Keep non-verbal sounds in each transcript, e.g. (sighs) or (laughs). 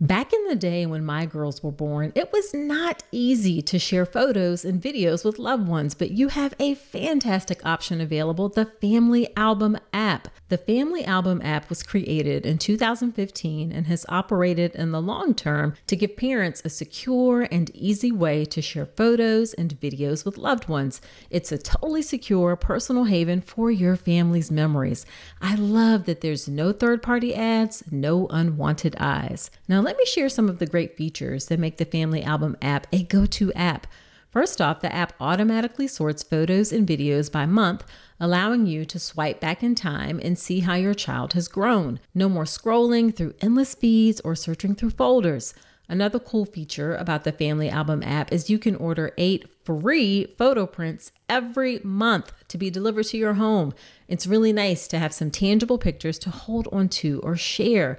Back in the day when my girls were born, it was not easy to share photos and videos with loved ones, but you have a fantastic option available the Family Album app. The Family Album app was created in 2015 and has operated in the long term to give parents a secure and easy way to share photos and videos with loved ones. It's a totally secure personal haven for your family's memories. I love that there's no third party ads, no unwanted eyes. Now, let me share some of the great features that make the Family Album app a go to app. First off, the app automatically sorts photos and videos by month, allowing you to swipe back in time and see how your child has grown. No more scrolling through endless feeds or searching through folders. Another cool feature about the Family Album app is you can order eight free photo prints every month to be delivered to your home. It's really nice to have some tangible pictures to hold onto or share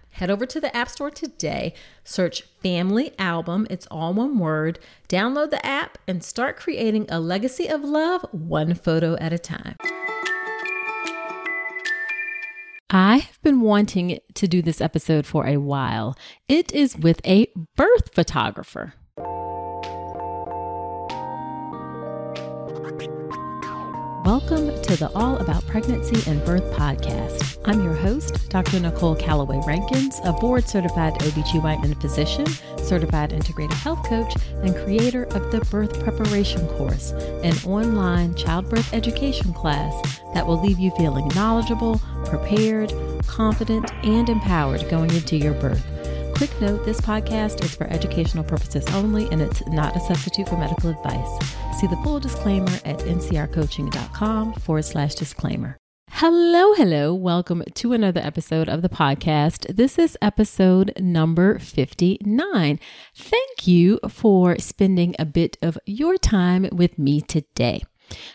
Head over to the App Store today, search Family Album, it's all one word, download the app, and start creating a legacy of love one photo at a time. I have been wanting to do this episode for a while. It is with a birth photographer. Welcome to the All About Pregnancy and Birth podcast. I'm your host, Dr. Nicole Calloway Rankins, a board certified OBGYN physician, certified integrative health coach, and creator of the Birth Preparation Course, an online childbirth education class that will leave you feeling knowledgeable, prepared, confident, and empowered going into your birth. Quick note this podcast is for educational purposes only and it's not a substitute for medical advice. See the full disclaimer at ncrcoaching.com forward slash disclaimer. Hello, hello. Welcome to another episode of the podcast. This is episode number 59. Thank you for spending a bit of your time with me today.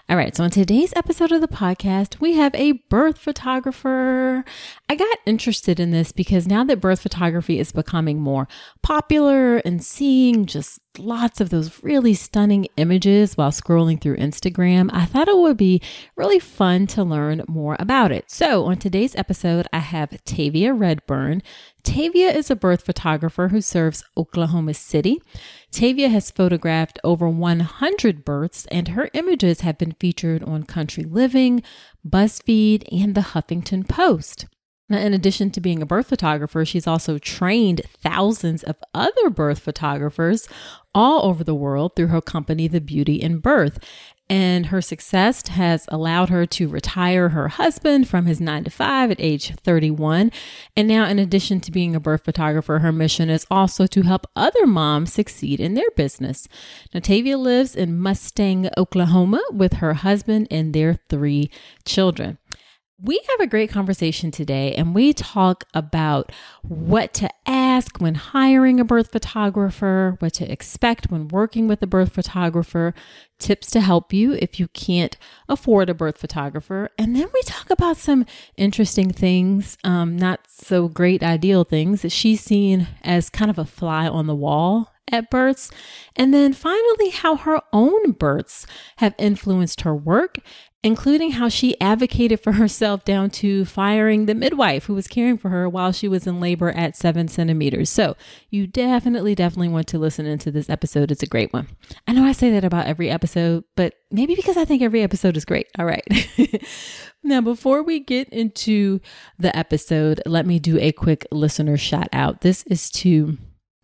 All right, so in today's episode of the podcast, we have a birth photographer. I got interested in this because now that birth photography is becoming more popular and seeing just lots of those really stunning images while scrolling through Instagram, I thought it would be really fun to learn more about it. So, on today's episode, I have Tavia Redburn. Tavia is a birth photographer who serves Oklahoma City. Tavia has photographed over 100 births, and her images have been featured on Country Living, BuzzFeed, and the Huffington Post. Now, in addition to being a birth photographer, she's also trained thousands of other birth photographers all over the world through her company, The Beauty in Birth. And her success has allowed her to retire her husband from his nine to five at age 31. And now, in addition to being a birth photographer, her mission is also to help other moms succeed in their business. Natavia lives in Mustang, Oklahoma with her husband and their three children. We have a great conversation today, and we talk about what to ask when hiring a birth photographer, what to expect when working with a birth photographer, tips to help you if you can't afford a birth photographer. And then we talk about some interesting things, um, not so great ideal things that she's seen as kind of a fly on the wall at births. And then finally, how her own births have influenced her work including how she advocated for herself down to firing the midwife who was caring for her while she was in labor at seven centimeters. So you definitely, definitely want to listen into this episode. It's a great one. I know I say that about every episode, but maybe because I think every episode is great. All right. (laughs) now, before we get into the episode, let me do a quick listener shout out. This is to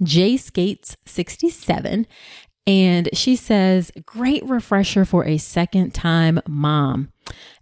J Skates 67 and she says, great refresher for a second time mom.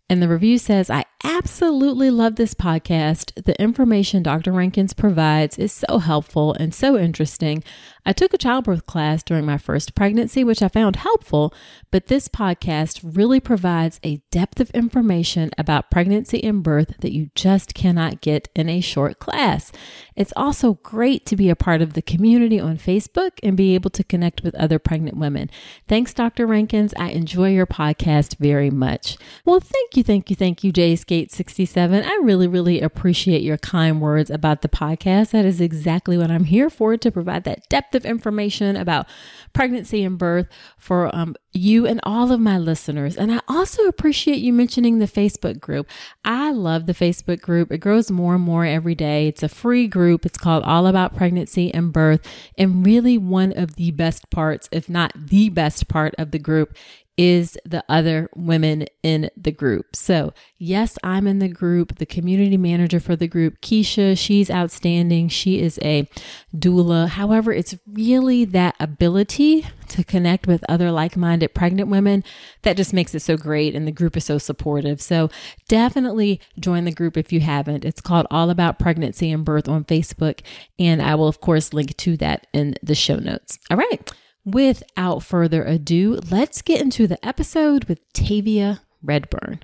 And the review says, I absolutely love this podcast. The information Dr. Rankins provides is so helpful and so interesting. I took a childbirth class during my first pregnancy, which I found helpful, but this podcast really provides a depth of information about pregnancy and birth that you just cannot get in a short class. It's also great to be a part of the community on Facebook and be able to connect with other pregnant women. Thanks, Dr. Rankins. I enjoy your podcast very much. Well, thank you, thank you, thank you, Jay Skate 67. I really, really appreciate your kind words about the podcast. That is exactly what I'm here for to provide that depth depth of information about pregnancy and birth for um, you and all of my listeners. And I also appreciate you mentioning the Facebook group. I love the Facebook group. It grows more and more every day. It's a free group. It's called All About Pregnancy and Birth. And really, one of the best parts, if not the best part of the group, is the other women in the group. So, yes, I'm in the group, the community manager for the group, Keisha, she's outstanding. She is a doula. However, it's really that ability to connect with other like minded pregnant women that just makes it so great. And the group is so supportive. So, definitely join the group if you haven't. It's called All About Pregnancy and Birth on Facebook. And I will, of course, link to that in the show notes. All right. Without further ado, let's get into the episode with Tavia Redburn.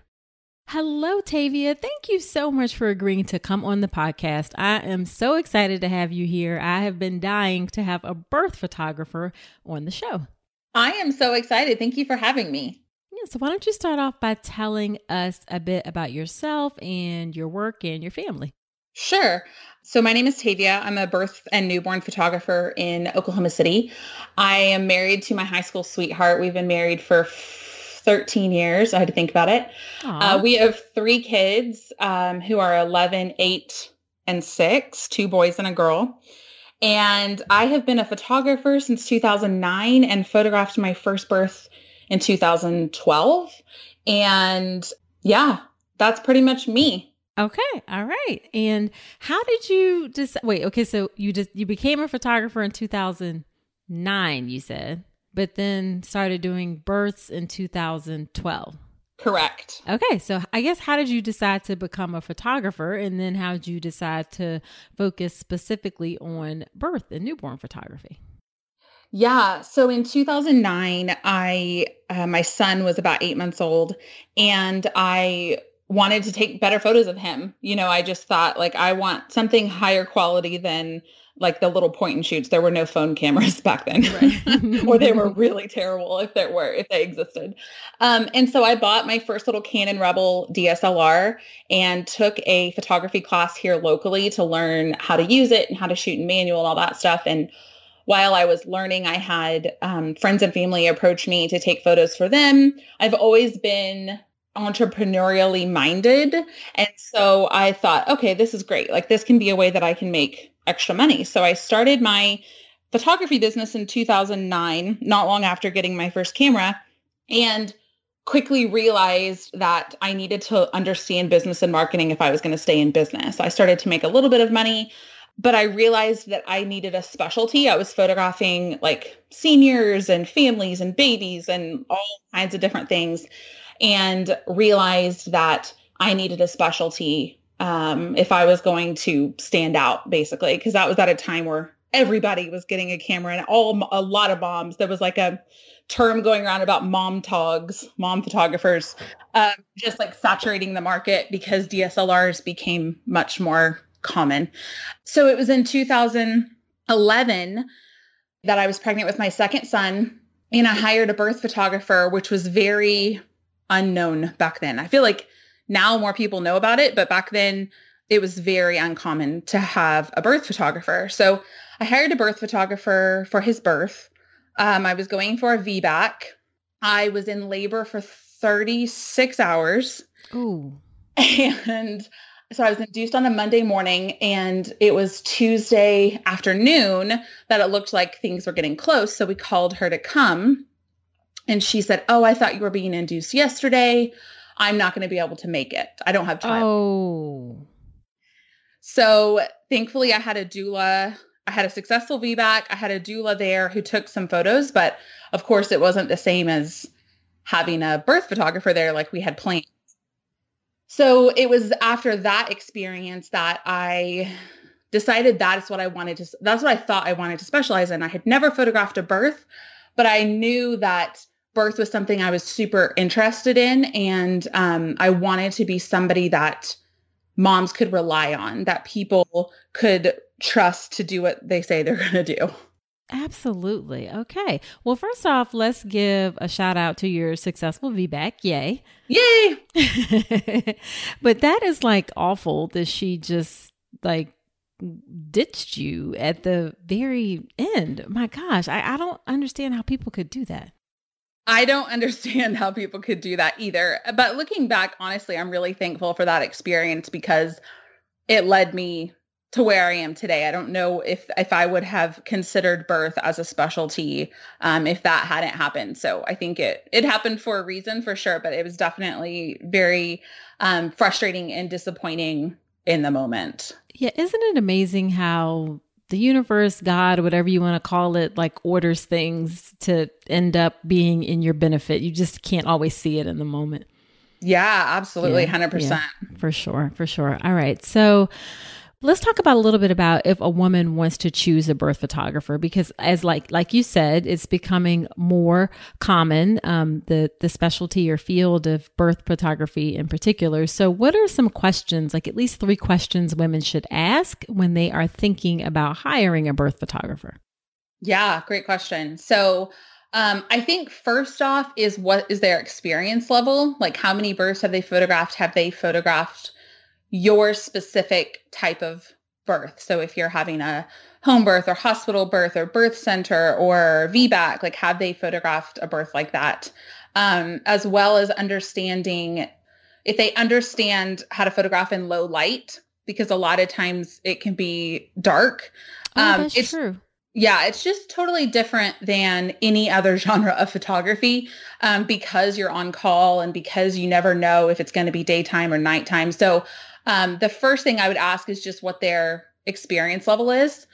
Hello, Tavia. Thank you so much for agreeing to come on the podcast. I am so excited to have you here. I have been dying to have a birth photographer on the show. I am so excited. Thank you for having me. Yeah, so why don't you start off by telling us a bit about yourself and your work and your family? Sure. So my name is Tavia. I'm a birth and newborn photographer in Oklahoma City. I am married to my high school sweetheart. We've been married for 13 years. I had to think about it. Uh, we have three kids um, who are 11, 8, and 6, two boys and a girl. And I have been a photographer since 2009 and photographed my first birth in 2012. And yeah, that's pretty much me. Okay, all right. And how did you just wait? Okay, so you just you became a photographer in 2009, you said, but then started doing births in 2012. Correct. Okay, so I guess how did you decide to become a photographer, and then how did you decide to focus specifically on birth and newborn photography? Yeah. So in 2009, I uh, my son was about eight months old, and I wanted to take better photos of him. You know, I just thought like I want something higher quality than like the little point and shoots. There were no phone cameras (laughs) back then, right. (laughs) or they were (laughs) really terrible if there were, if they existed. Um, and so I bought my first little Canon Rebel DSLR and took a photography class here locally to learn how to use it and how to shoot in manual and all that stuff. And while I was learning, I had um, friends and family approach me to take photos for them. I've always been entrepreneurially minded. And so I thought, okay, this is great. Like this can be a way that I can make extra money. So I started my photography business in 2009, not long after getting my first camera, and quickly realized that I needed to understand business and marketing if I was going to stay in business. I started to make a little bit of money, but I realized that I needed a specialty. I was photographing like seniors and families and babies and all kinds of different things and realized that I needed a specialty um, if I was going to stand out, basically, because that was at a time where everybody was getting a camera and all a lot of moms. There was like a term going around about mom togs, mom photographers, um, just like saturating the market because DSLRs became much more common. So it was in 2011 that I was pregnant with my second son and I hired a birth photographer, which was very unknown back then. I feel like now more people know about it, but back then it was very uncommon to have a birth photographer. So I hired a birth photographer for his birth. Um, I was going for a VBAC. I was in labor for 36 hours. Ooh. (laughs) And so I was induced on a Monday morning and it was Tuesday afternoon that it looked like things were getting close. So we called her to come and she said, oh, I thought you were being induced yesterday. I'm not going to be able to make it. I don't have time. Oh. So thankfully I had a doula. I had a successful VBAC. I had a doula there who took some photos, but of course it wasn't the same as having a birth photographer there like we had planned. So it was after that experience that I decided that's what I wanted to, that's what I thought I wanted to specialize in. I had never photographed a birth, but I knew that birth was something I was super interested in. And um, I wanted to be somebody that moms could rely on, that people could trust to do what they say they're (laughs) going to do. Absolutely. Okay. Well, first off, let's give a shout out to your successful VBAC. Yay. Yay. (laughs) but that is like awful that she just like ditched you at the very end. My gosh, I, I don't understand how people could do that. I don't (laughs) understand how people could do that either. But looking back, honestly, I'm really thankful for that experience because it led me to where I am today. I don't know if if I would have considered birth as a specialty um, if that hadn't happened. So I think it it happened for a reason for sure, but it was definitely very um, frustrating and disappointing in the moment. Yeah, isn't it amazing how the universe, God, whatever you want to call it, like orders things to end up being in your benefit. You just can't always see it in the moment. Yeah, absolutely. Yeah, 100%. Yeah, for sure. For sure. All right. So, Let's talk about a little bit about if a woman wants to choose a birth photographer because as like like you said, it's becoming more common um, the the specialty or field of birth photography in particular. So, what are some questions, like at least three questions, women should ask when they are thinking about hiring a birth photographer? Yeah, great question. So. Um, I think first off is what is their experience level? Like how many births have they photographed? Have they photographed your specific type of birth. So if you're having a home birth or hospital birth or birth center or VBAC, like have they photographed a birth like that? Um, as well as understanding if they understand how to photograph in low light, because a lot of times it can be dark. Oh, um, that's it's, true. Yeah, it's just totally different than any other (laughs) genre of photography um, because you're on call and because you never know if it's going to be daytime or nighttime. So um, the first thing I would ask is just what their experience level is.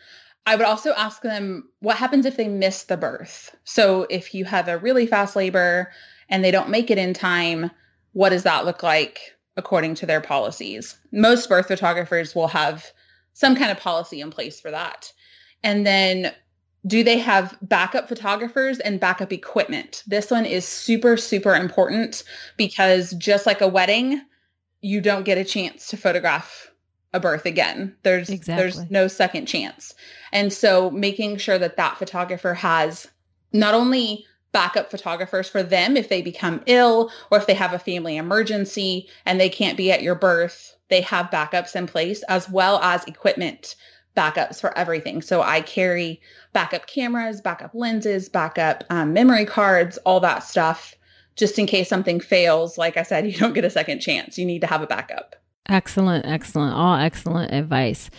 I would also ask them what happens if they miss the birth. So if you have a really fast labor and they don't make it in time, what does that look like according to their policies? Most birth photographers will have some kind of policy in place for that. And then do they have backup photographers and backup equipment? This one is super, super important because just like a wedding, you don't get a chance to photograph a birth again. There's exactly. there's no second chance. And so making sure that that photographer has not only backup photographers for them if they become ill or if they have a family emergency and they can't be at your birth, they have backups in place as well as equipment backups for everything. So I carry backup cameras, backup lenses, backup um, memory cards, all that stuff just in case something fails. Like I said, (laughs) you don't get a second chance. You need to have a backup. Excellent, excellent. All excellent advice.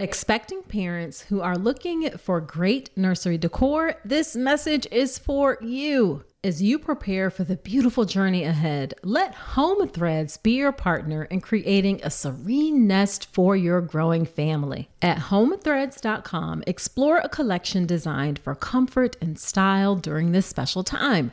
Expecting parents who are looking for great nursery decor, this message is for you. As you prepare for the beautiful journey ahead, let Home Threads be your partner in creating a serene nest for your growing family. At homethreads.com, explore a collection designed for comfort and style during this special time.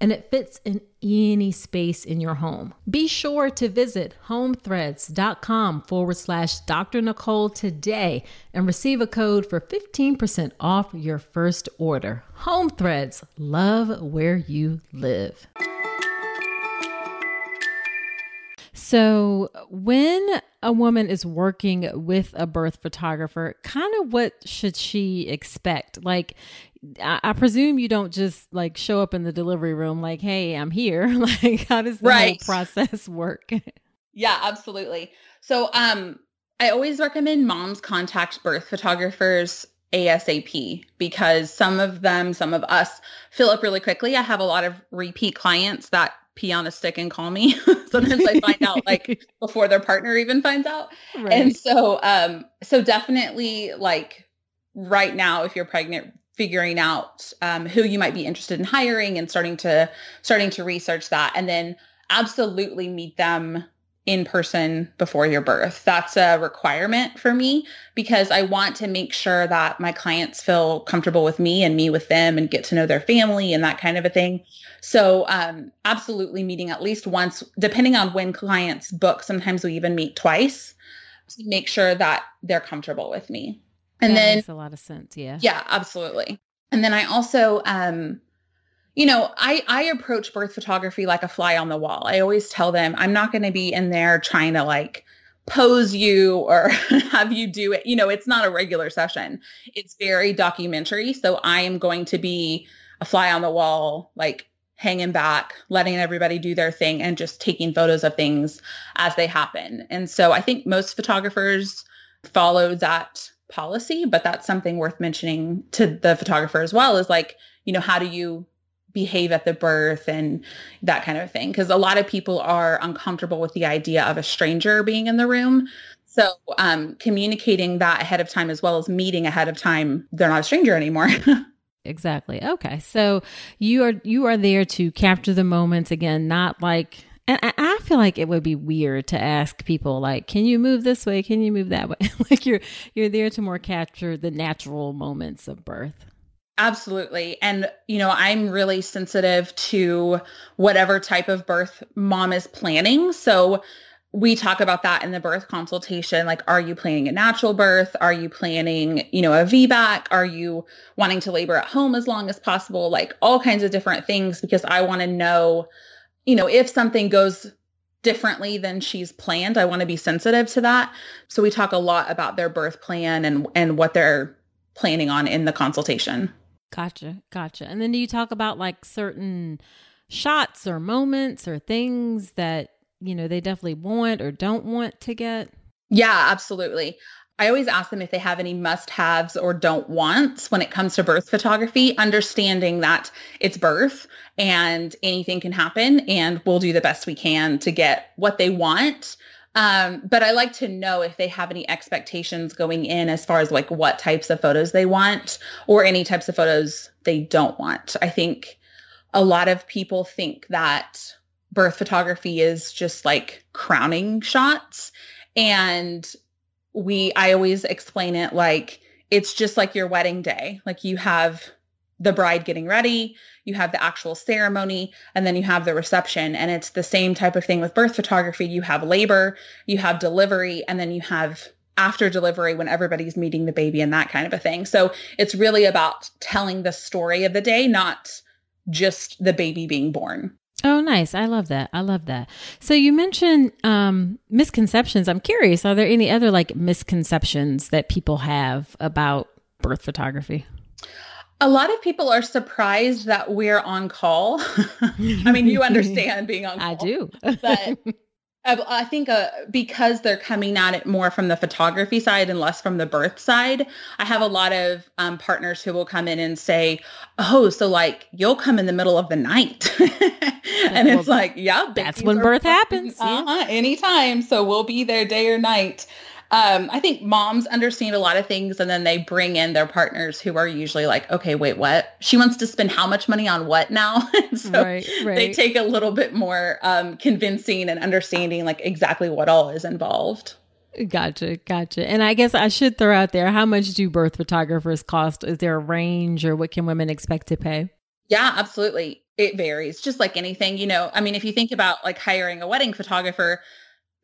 and it fits in any space in your home. Be sure to visit homethreads.com forward slash Dr. Nicole today and receive a code for 15% off your first order. Home Threads, love where you live. So, when a woman is working with a birth photographer, kind of what should she expect? Like, I, I, presume you don't just like show up in the delivery room like, "Hey, I'm here." (laughs) like, how does the right. whole process (laughs) work? yeah, absolutely. So, um, I always recommend moms contact birth photographers ASAP because some of them, some of us fill up really quickly. I have a lot of repeat clients that pee on a stick and call me. (laughs) Sometimes I find out like (laughs) before their partner even finds out. Right. And so um so definitely like right now if you're pregnant figuring out um, who you might be interested in hiring and starting to starting to research that and then absolutely meet them in person before your birth. That's a requirement for me because I want to make sure that my clients feel comfortable with me and me with them and get to know their family and that kind of a thing. So um, absolutely meeting at least once, depending on when clients book. Sometimes we even meet twice to make sure that they're comfortable with me. And that then makes a lot of sense. Yeah. Yeah, absolutely. And then I also, um, you know, I, I approach birth photography like a fly on the wall. I always tell them I'm not going to be in there trying to like pose you or (laughs) have you do it. You know, it's not a regular session. It's very documentary. So I am going to be a fly on the wall, like hanging back, letting everybody do their thing and just taking photos of things as they happen. And so I think most photographers follow that policy, but that's something worth mentioning to the photographer as well is like, you know, how do you behave at the birth and that kind of thing? Because a lot of people are uncomfortable with the idea of a stranger being in the room. So um, communicating that ahead of time as well as meeting ahead of time, they're not a stranger anymore. (laughs) exactly. Okay. So you are you are there to capture the moments again, not like and I, feel like it would be weird to ask people like, "Can you move this way? Can you move that way?" (laughs) like you're you're there to more capture the natural moments of birth. Absolutely. And, you know, I'm really sensitive to whatever type of birth mom is planning. So we talk about that in the birth consultation. Like, are you planning a natural birth? Are you planning, you know, a VBAC? Are you wanting to labor at home as long as possible? Like all kinds of different things because I want to know you know, if something goes differently than she's planned, I want to be sensitive to that. So we talk a lot about their birth plan and and what they're planning on in the consultation. Gotcha. Gotcha. And then do you talk about like certain shots or moments or things that, you know, they definitely want or don't want to get? Yeah, absolutely. I always ask them if they have any must haves or don't wants when it comes to birth photography, understanding that it's birth and anything can happen and we'll do the best we can to get what they want. Um, but I like to know if they have any expectations going in as far as like what types of photos they want or any types of photos they don't want. I think a lot of people think that birth photography is just like crowning shots. And we I always explain it like it's just like your wedding day. Like you have the bride getting ready, you have the actual ceremony, and then you have the reception. And it's the same type of thing with birth photography. You have labor, you have delivery, and then you have after delivery when everybody's meeting the baby and that kind of a thing. So it's really about telling the story of the day, not just the baby being born. Oh, nice. I love that. I love that. So you mentioned um, misconceptions. I'm curious, are there any other like misconceptions that people have about birth photography? A lot of people are surprised that we're on call. I mean, you (laughs) understand being on call. I do. but I think uh, because they're coming at it more from the photography side and less from the birth side, I have a lot of um, partners who will come in and say, "Oh, so like you'll come in the middle of the night," (laughs) and well, it's like, "Yeah, that's when birth happens, uh-huh, anytime." So we'll be there day or night. Um, I think moms understand a lot of things and then they bring in their partners who are usually like, okay, wait, what? She wants to spend how much money on what now? (laughs) so right, right. they take a little bit more um, convincing and understanding like exactly what all is involved. Gotcha, gotcha. And I guess I should throw out there how much do birth photographers cost? Is there a range or what can women expect to pay? Yeah, absolutely. It varies, just like anything. You know, I mean, if you think about like hiring a wedding photographer,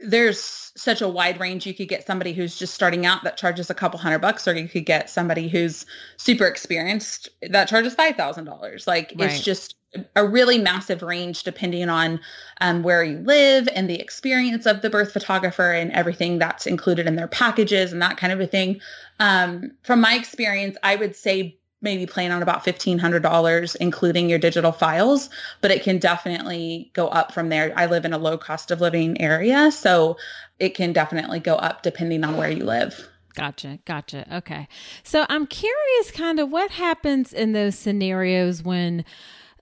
there's such a wide range. You could get somebody who's just starting out that charges a couple hundred bucks, or you could get somebody who's super experienced that charges five thousand dollars. Like right. it's just a really massive range depending on um, where you live and the experience of the birth photographer and everything that's included in their packages and that kind of a thing. Um, from my experience, I would say maybe plan on about $1,500, including your digital files, but it can definitely go up from there. I live in a low cost of living area, so it can definitely go up depending on where you live. Gotcha. Gotcha. Okay. So I'm curious kind of what happens in those scenarios when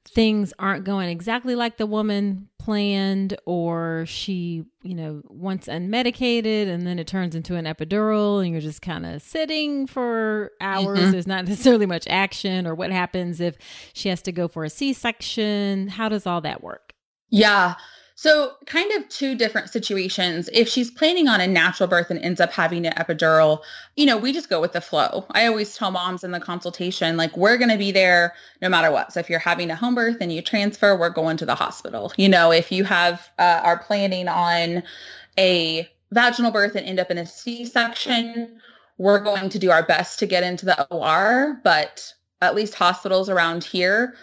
things aren't going exactly like the woman planned or she you know once unmedicated and then it turns into an epidural and you're just kind of sitting for hours. Mm-hmm. there's not (laughs) necessarily much action or what happens if she has to go for a c-section. How does all that work? Yeah so kind of two different situations. If she's planning on a natural birth and ends up having an epidural, you know, we just go with the flow. I always tell moms in the consultation, like, we're going to be there no matter what. So if you're having a home birth and you transfer, we're going to the hospital. You know, if you have, uh, are planning on a vaginal birth and end up in a C-section, we're going to do our best to get into the OR, but at least hospitals around here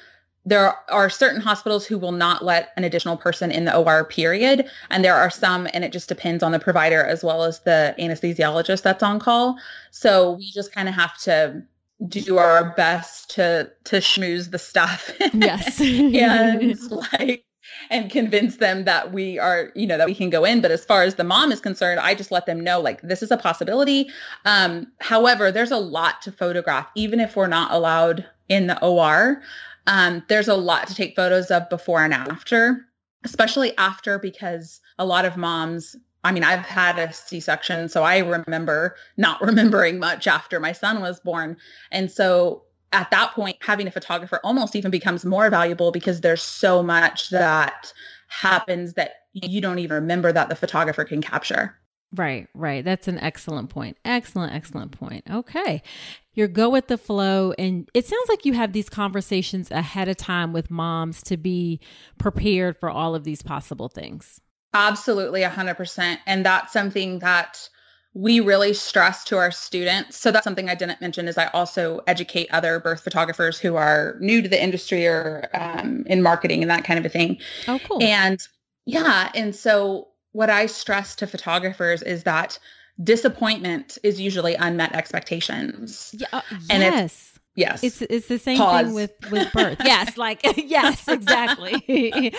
there are certain hospitals who will not let an additional person in the OR period. And there are some, and it just depends on the provider as well as the anesthesiologist that's on call. So we just kind of have to do our best to to schmooze the stuff. (laughs) Yes. and like and convince them that we are, you know, that we can go in. But as far as the mom is concerned, I just let them know like this is a possibility. Um, however, there's a lot to photograph, even if we're not allowed in the OR. Um, there's a lot to take photos of before and after, especially after because a lot of moms, I mean, I've had a C-section, so I remember not (laughs) remembering much after my son was born. And so at that point, having a photographer almost even becomes more valuable because there's so much that happens that you don't even remember that the photographer can capture. Right, right. That's an excellent point. Excellent, excellent point. Okay. You're go with the flow. And it sounds like you have these conversations ahead of time with moms to be prepared for all of these possible things. Absolutely, 100%. And that's something that we really stress to our students. So that's something I didn't mention is I also educate other birth photographers who are new to the industry or um, in marketing and that kind of a thing. Oh, cool. And yeah, and so what I stress to photographers is that disappointment is usually unmet expectations. Yeah, uh, and yes. It's, yes. It's it's the same Pause. thing with with birth. (laughs) yes, like (laughs) yes, exactly.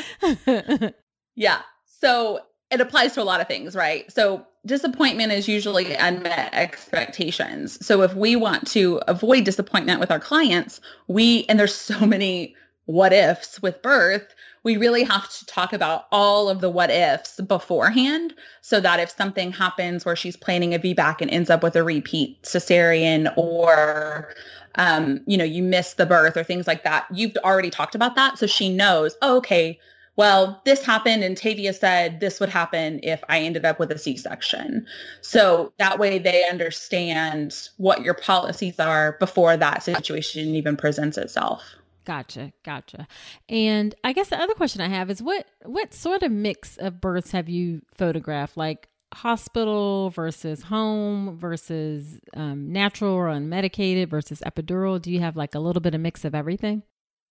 (laughs) yeah. So it applies to a lot of things, right? So disappointment is usually unmet expectations. So if we want to avoid disappointment with our clients, we and there's so many what ifs with birth, we really have to talk about all of the what ifs beforehand so that if something happens where she's planning a VBAC and ends up with a repeat cesarean or um, you know, you miss the birth or things like that, you've already talked about that. So she knows, oh, okay, well, this happened and Tavia said this would happen if I ended up with a C-section. So that way they understand what your policies are before that situation even presents itself. Gotcha, gotcha. And I guess the other question I have is what what sort of mix of births have you photographed? Like hospital versus home versus um, natural or unmedicated versus epidural? Do you have like a little bit of mix of everything?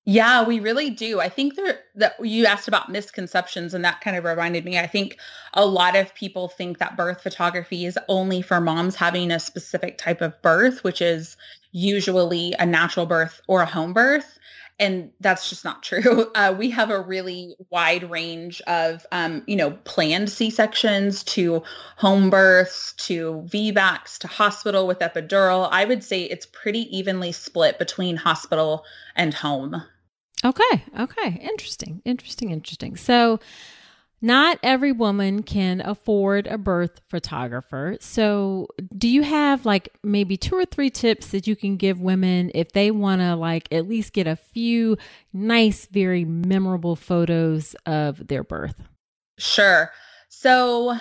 Yeah, we really do. I think that you asked about misconceptions, and that kind of reminded me. I think a lot of people think that birth photography is only for moms having a specific type of birth, which is usually a natural birth or a home birth. And that's just not true. (laughs) Uh, we have a really wide range of, um, you know, planned C-sections to home births to VBACs to hospital with epidural. I would say it's pretty evenly split between hospital and home. Okay. Okay. Interesting. Interesting. Interesting. So, not every woman can afford a birth photographer. So, do you have like maybe two or three tips that you can give women if they want to like at least get a few nice, very memorable photos of their birth? Sure. So,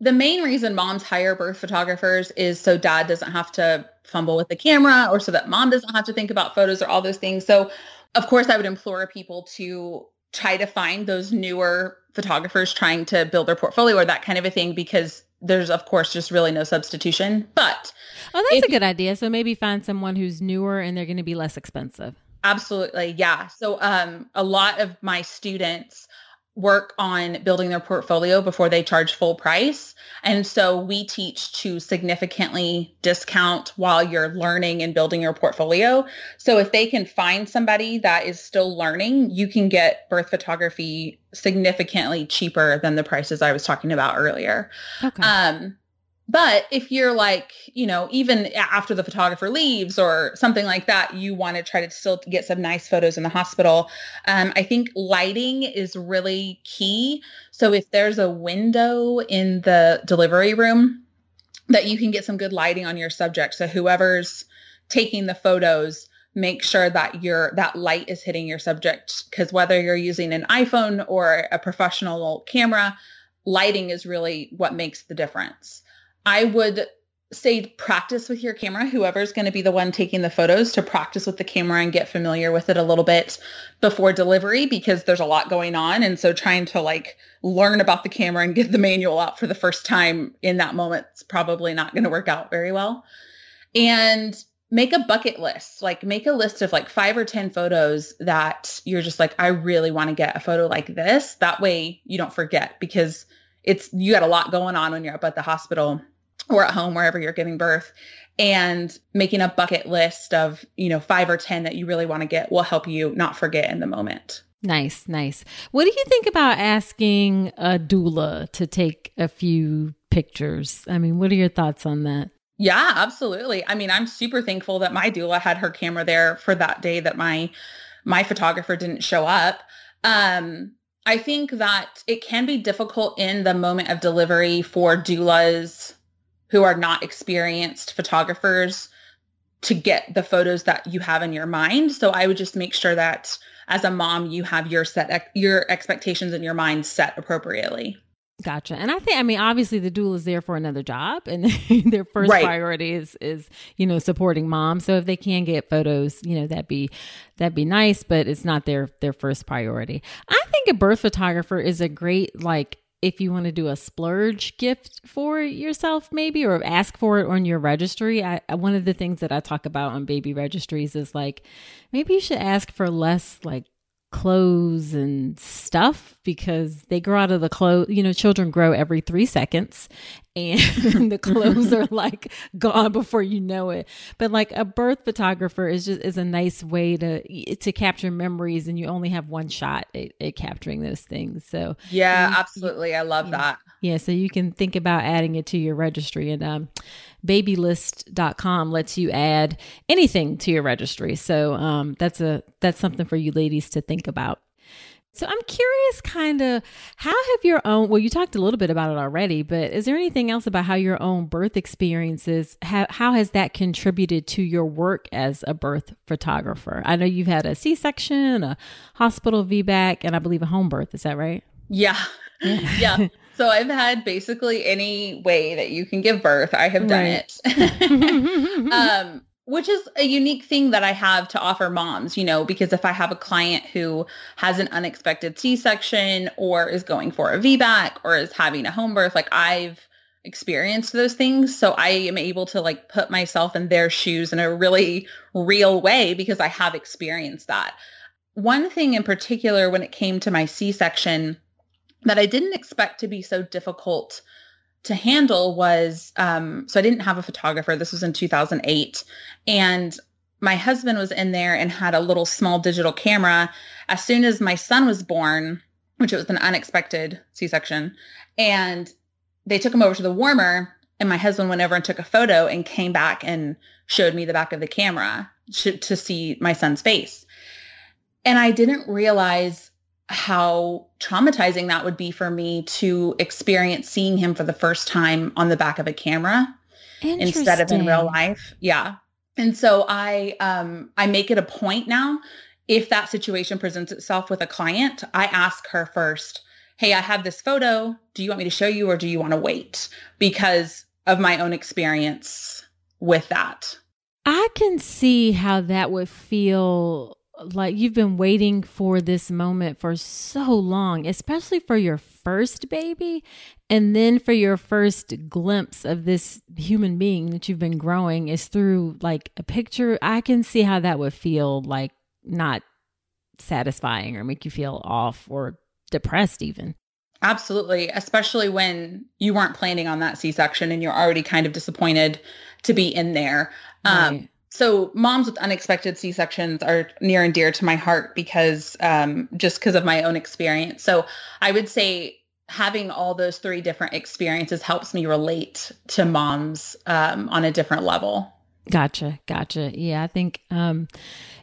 the main reason moms hire birth photographers is so dad doesn't have to fumble with the camera or so that mom doesn't have to think about photos or all those things. So, of course, I would implore people to try to find those newer photographers trying to build their portfolio or that kind of a thing because there's of course just really no substitution. But oh, that's a good idea. So maybe find someone who's newer and they're going to be less expensive. Absolutely, yeah. So um, a lot of my students work on building their portfolio before they charge full price. And so we teach to significantly discount while you're learning and building your portfolio. So if they can find somebody that is still learning, you can get birth photography significantly cheaper than the prices I was talking about earlier. Okay. Um, but if you're like, you know, even after the photographer leaves or something like that, you want to try to still get some nice photos in the hospital. Um, I think lighting is really key. So if there's a window in the delivery room that you can get some good lighting on your subject. So whoever's taking the photos, make sure that your that light is hitting your subject because whether you're using an iPhone or a professional camera, lighting is really what makes the difference. I would say practice with your camera, whoever's going to be the one taking the photos to practice with the camera and get familiar with it a little bit before delivery because there's a lot going on. And so trying to like learn about the camera and get the manual out for the first time in that moment is probably not going to work out very well. And make a bucket list, like make a list of like five or 10 photos that you're just like, I really want to get a photo like this. That way you don't forget because it's, you got a lot going on when you're up at the hospital or at home wherever you're giving birth and making a bucket list of you know five or ten that you really want to get will help you not forget in the moment. Nice nice. What do you think about asking a doula to take a few pictures? I mean what are your thoughts on that? Yeah absolutely. I mean i'm super thankful that my doula had her camera there for that day that my my photographer didn't show up. Um I think that it can be difficult in the moment of delivery for doulas who are not experienced photographers to get the photos that you have in your mind. So I would just make sure that as a mom, you have your set your expectations in your mind set appropriately. Gotcha. And I think, I mean, obviously the doula is there for another job and (laughs) their first right. priority is, is, you know, supporting mom. So if they can get photos, you know, that'd be, that'd be nice, but it's not their, their first priority. I think a birth photographer is a great, like, if you want to do a splurge gift for yourself maybe or ask for it on your registry I, one of the things that i talk about on baby registries is like maybe you should ask for less like clothes and stuff because they grow out of the clothes. You know, children grow every three seconds and (laughs) the clothes are like gone before you know it. But like a birth photographer is just is a nice way to to capture memories and you only have one shot at, at capturing those things. So Yeah, absolutely. I love that. Yeah, so you can think about adding it to your registry and um babylist.com lets you add anything to your registry. So um, that's a that's something for you ladies to think about. So I'm curious kind of how have your own well you talked a little bit about it already, but is there anything else about how your own birth experiences how how has that contributed to your work as a birth photographer? I know you've had a C-section, a hospital VBAC, and I believe a home birth, is that right? Yeah. Yeah. yeah. (laughs) So I've had basically any way that you can give birth, I have done right. it. (laughs) (laughs) um, which is a unique thing that I have to offer moms, you know, because if I have a client who has an unexpected C-section or is going for a VBAC or is having a home birth, like I've experienced those things. So I am able to like put myself in their shoes in a really real way because I have experienced that. One thing in particular when it came to my C-section, that I didn't expect to be so difficult to handle was um, so I didn't have a photographer. This was in 2008, and my husband was in there and had a little small digital camera. As soon as my son was born, which it was an unexpected C-section, and they took him over to the warmer, and my husband went over and took a photo and came back and showed me the back of the camera to, to see my son's face. And I didn't realize how traumatizing that would be for me to experience seeing him for the first time on the back of a camera instead of in real life. Yeah. And so I um I make it a point now if that situation presents itself with a client, I ask her first, "Hey, I have this photo. Do you want me to show you or do you want to wait?" Because of my own experience with that. I can see how that would feel like you've been waiting for this moment for so long, especially for your first baby. And then for your first glimpse of this human being that you've been growing is through like a picture. I can see how that would feel like not satisfying or make you feel off or depressed, even. Absolutely, especially when you weren't planning on that C section and you're already kind of disappointed to be in there. Um, right. So moms with unexpected C-sections are near and dear to my heart because um, just because of my own experience. So I would say having all those three different experiences helps me relate to moms um, on a different level. Gotcha. Gotcha. Yeah. I think um,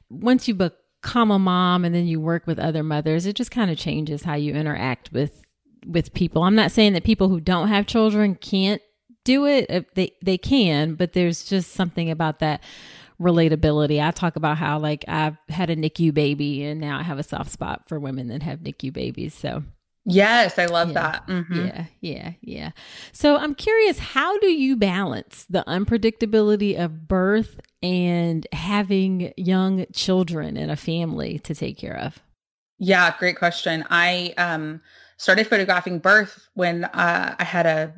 once you become a mom and then you work with other mothers, it just kind of changes how you interact with with people. I'm not saying that people who don't have children can't do it. They they can, but there's just something about that relatability. I talk about how like I've had a NICU baby and now I have a soft spot for women that have NICU babies. So Yes, I love yeah, that. Mm-hmm. Yeah, yeah, yeah. So I'm curious, how do you balance the unpredictability of birth and having young children and a family to take care of? Yeah, great question. I um, started photographing birth when uh, I had a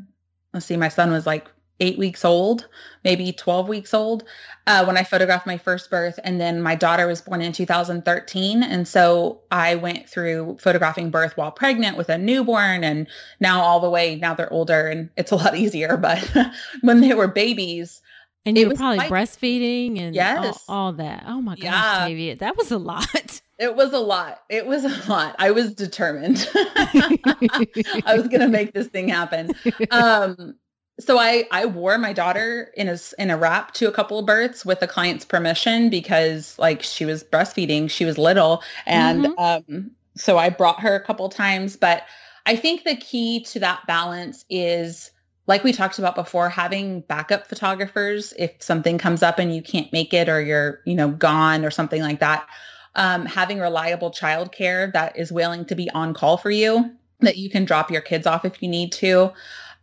let's see, my son was like eight weeks old, maybe 12 weeks old, uh, when I photographed my first birth. And then my daughter was born in 2013. And so I went through photographing birth while pregnant with a newborn and now all the way, now they're older and it's a lot easier. (laughs) But when they were babies, and you were probably breastfeeding and yes. all, all, that. Oh my gosh, yeah. That was a lot. (laughs) It was a lot. It was a lot. I was determined. (laughs) I was going to make this thing happen. Um, so I I wore my daughter in a in a wrap to a couple of births with the client's permission because like she was breastfeeding, she was little, and mm-hmm. um, so I brought her a couple times. But I think the key to that balance is like we talked about before, having backup photographers if something comes up and you can't make it or you're you know gone or something like that. Um, having reliable childcare that is willing to be on call for you, that you can drop your kids off if you need to,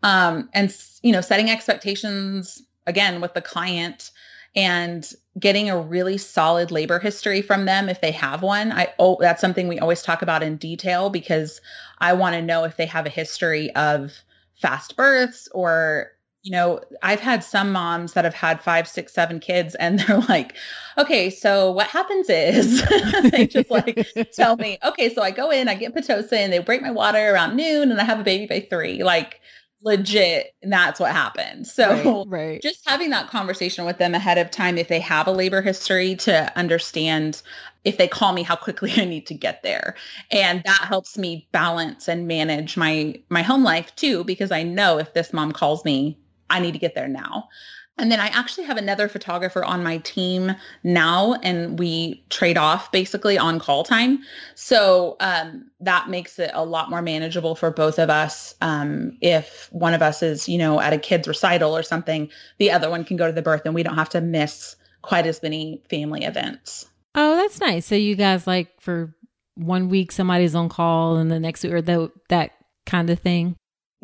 um, and you know, setting expectations again with the client and getting a really solid labor history from them if they have one. I oh that's something we always talk about in detail because I want to know if they have a history of fast births or you know, I've had some moms that have had five, six, seven kids, and (laughs) they're like, okay, so what happens is (laughs) they just (laughs) like tell me, okay, so I go in, I get Pitocin, they break my water around noon, and I have a baby by three. Like, legit and that's what happened. So right, (laughs) right, just having that conversation with them ahead of time if they have a labor history to understand if they call me how quickly (laughs) i need to get there. And that helps me balance and manage my my home life too because i know if this mom calls me i need to get there now and then I actually have another photographer on my team now, and we trade off basically on call time. So um, that makes it a lot more manageable for both of us. Um, if one of us is, you know, at a kid's recital or something, the other one can go to the birth, and we don't have to miss quite as many family events. Oh, that's nice. So you guys like for one week somebody's on call, and the next week or the, that kind of thing.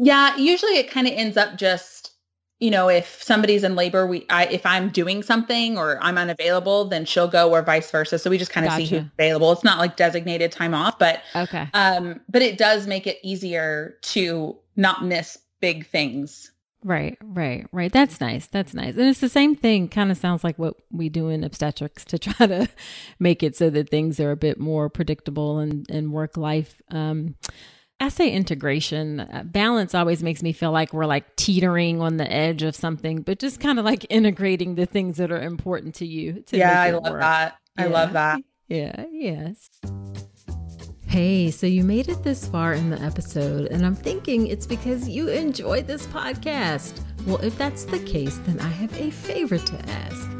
Yeah, usually it kind of ends up just you know, if somebody's in labor, we, I, if I'm doing something or I'm unavailable, then she'll go or vice versa. So we just kind of gotcha. see who's available. It's not like designated time off, but, okay. Um, but it does make it easier to not miss big things. Right, right, right. That's nice. That's nice. And it's the same thing, kind of sounds like what we do in obstetrics to (laughs) try to make it so that things are a bit more predictable and, and work life. Um, I say integration. Uh, balance always makes me feel like we're like teetering on the edge of something, but just kind of like integrating the things that are important to you. To yeah, I love work. that. Yeah. I love that. Yeah, yes. Hey, so you made it this far in the episode, and I'm thinking it's because you enjoyed this podcast. Well, if that's the case, then I have a favor to ask.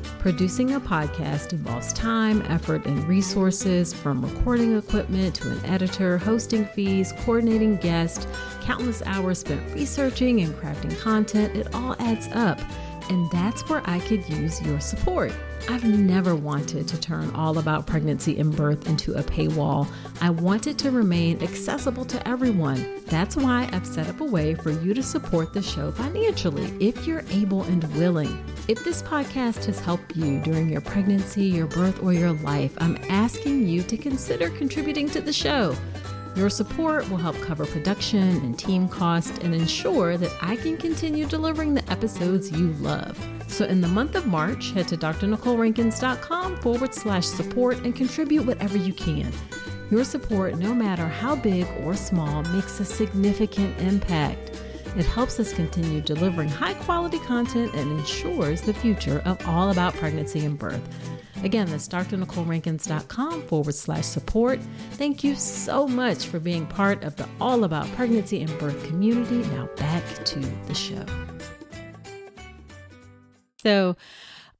Producing a podcast involves time, effort, and resources from recording equipment to an editor, hosting fees, coordinating guests, countless hours spent researching and crafting content. It all adds up. And that's where I could use your support. I've never wanted to turn all about pregnancy and birth into a paywall. I want it to remain accessible to everyone. That's why I've set up a way for you to support the show financially if you're able and willing. If this podcast has helped you during your pregnancy, your birth, or your life, I'm asking you to consider contributing to the show. Your support will help cover production and team costs and ensure that I can continue delivering the episodes you love. So, in the month of March, head to drnicolerankins.com forward slash support and contribute whatever you can. Your support, no matter how big or small, makes a significant impact. It helps us continue delivering high quality content and ensures the future of all about pregnancy and birth. Again, that's drnicolerankins.com forward slash support. Thank you so much for being part of the All About Pregnancy and Birth community. Now back to the show. So,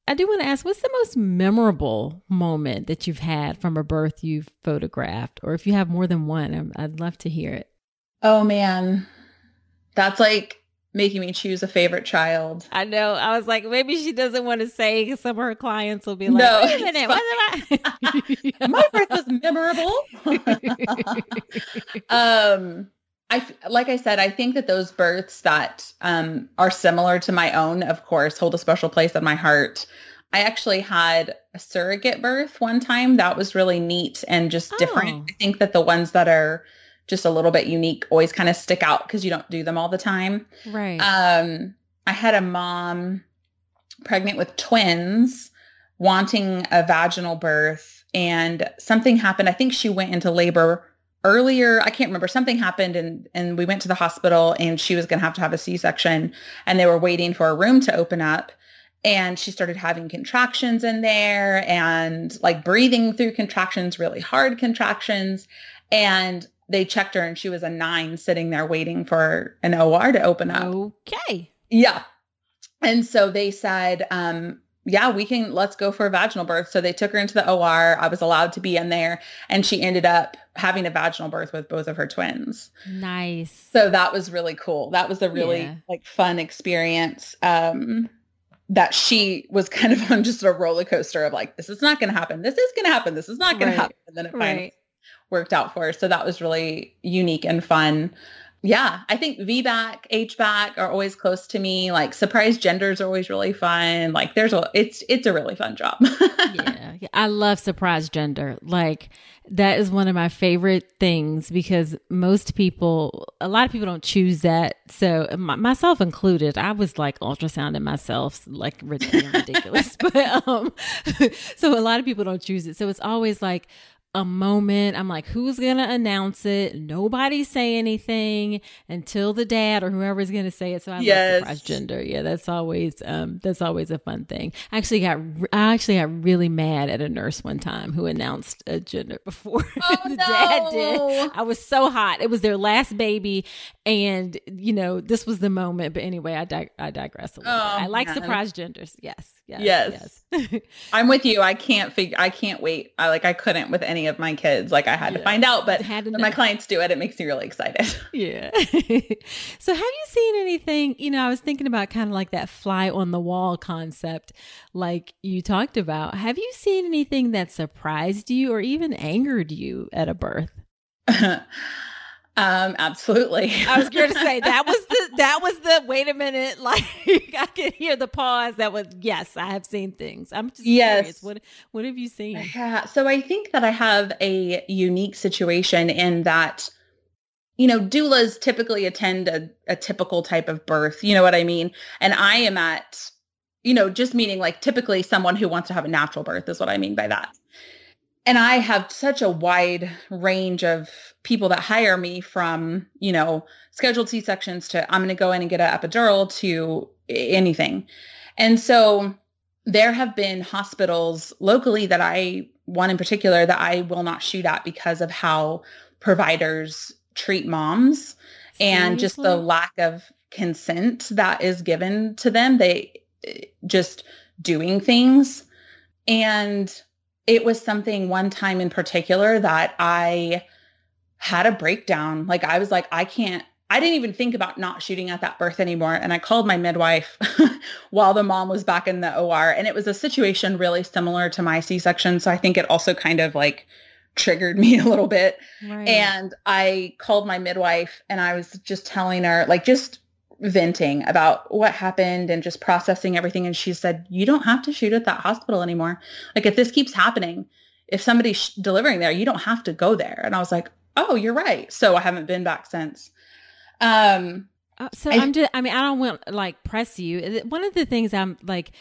I do want to ask what's the most memorable moment that you've had from a birth you've photographed? Or if you have more than one, I'd love to hear it. Oh, man. That's like making me choose a favorite child. I know. I was like, maybe she doesn't want to say some of her clients will be like, no, wait a minute, what am I? (laughs) My birth was memorable. (laughs) (laughs) um, I like I said, I think that those births that um, are similar to my own, of course, hold a special place in my heart. I actually had a surrogate birth one time that was really neat and just different. Oh. I think that the ones that are just a little bit unique always kind of stick out because you don't do them all the time. Right. Um, I had a mom pregnant with twins wanting a vaginal birth and something happened. I think she went into labor earlier. I can't remember. Something happened and and we went to the hospital and she was going to have to have a C-section and they were waiting for a room to open up and she started having contractions in there and like breathing through contractions, really hard contractions. And they checked her and she was a nine sitting there waiting for an OR to open up. Okay. Yeah. And so they said, um, yeah, we can, let's go for a vaginal birth. So they took her into the OR. I was allowed to be in there and she ended up having a vaginal birth with both of her twins. Nice. So that was really cool. That was a really yeah. like fun experience. Um, that she was kind of (laughs) on just a roller coaster of like, this is not going to happen. This is going to happen. This is not going right. to happen. And then it finally right worked out for. Her. So that was really unique and fun. Yeah, I think VBAC, HBAC are always close to me. Like surprise genders are always really fun. Like there's a it's it's a really fun job. (laughs) yeah, I love surprise gender. Like that is one of my favorite things because most people, a lot of people don't choose that. So myself included, I was like ultrasounding myself, like ridiculous. (laughs) but um, (laughs) so a lot of people don't choose it. So it's always like, a moment. I'm like, who's going to announce it? Nobody say anything until the dad or whoever's going to say it. So I yes. love surprise gender. Yeah, that's always um that's always a fun thing. I actually got I actually got really mad at a nurse one time who announced a gender before (laughs) oh, the no. dad did. I was so hot. It was their last baby and you know, this was the moment, but anyway, I dig- I digress a little. Oh, I like surprise genders. Yes. Yes. yes. (laughs) I'm with you. I can't figure I can't wait. I like I couldn't with any of my kids. Like I had yeah. to find out, but when my clients do it, it makes me really excited. (laughs) Yeah. (laughs) so have you seen anything, you know, I was thinking about kind of like that fly on the wall concept like you talked about. Have you seen anything that surprised you or even angered you at a birth? Um, absolutely. I was going to say (laughs) that was the that was the wait a minute, (laughs) like I could hear the pause. That was yes, I have seen things. I'm just yes. curious. What what have you seen? Yeah. So I think that I have a unique situation in that you know, doulas typically attend a, a typical type of birth. You know what I mean? And I am at, you know, just meaning like typically someone who wants to have a natural birth is what I mean by that and I have such a wide range of people that hire me from, you know, scheduled C-sections to I'm going to go in and get an epidural to anything. And so there have been hospitals locally that I, one in particular, that I will not shoot at because of how providers treat moms and just the lack of consent that is given to them. They eh, just doing things. And it was something one time in particular that I had a breakdown. Like I was like, I can't, I didn't even think about not shooting at that birth anymore. And I called my midwife (laughs) while the mom was back in the OR. And it was a situation really similar to my C-section. So I think it also kind of like triggered (laughs) me a little bit. Right. And I called my midwife and I was just telling her, like, just venting about what happened and just processing everything. And she said, you don't have to shoot at that hospital anymore. Like if this keeps happening, if somebody's sh- delivering there, you don't have to go there. And I was like, oh, you're right. So I haven't been back since. Um, uh, so I, I'm just, I mean, I don't want like press you. One of the things I'm like,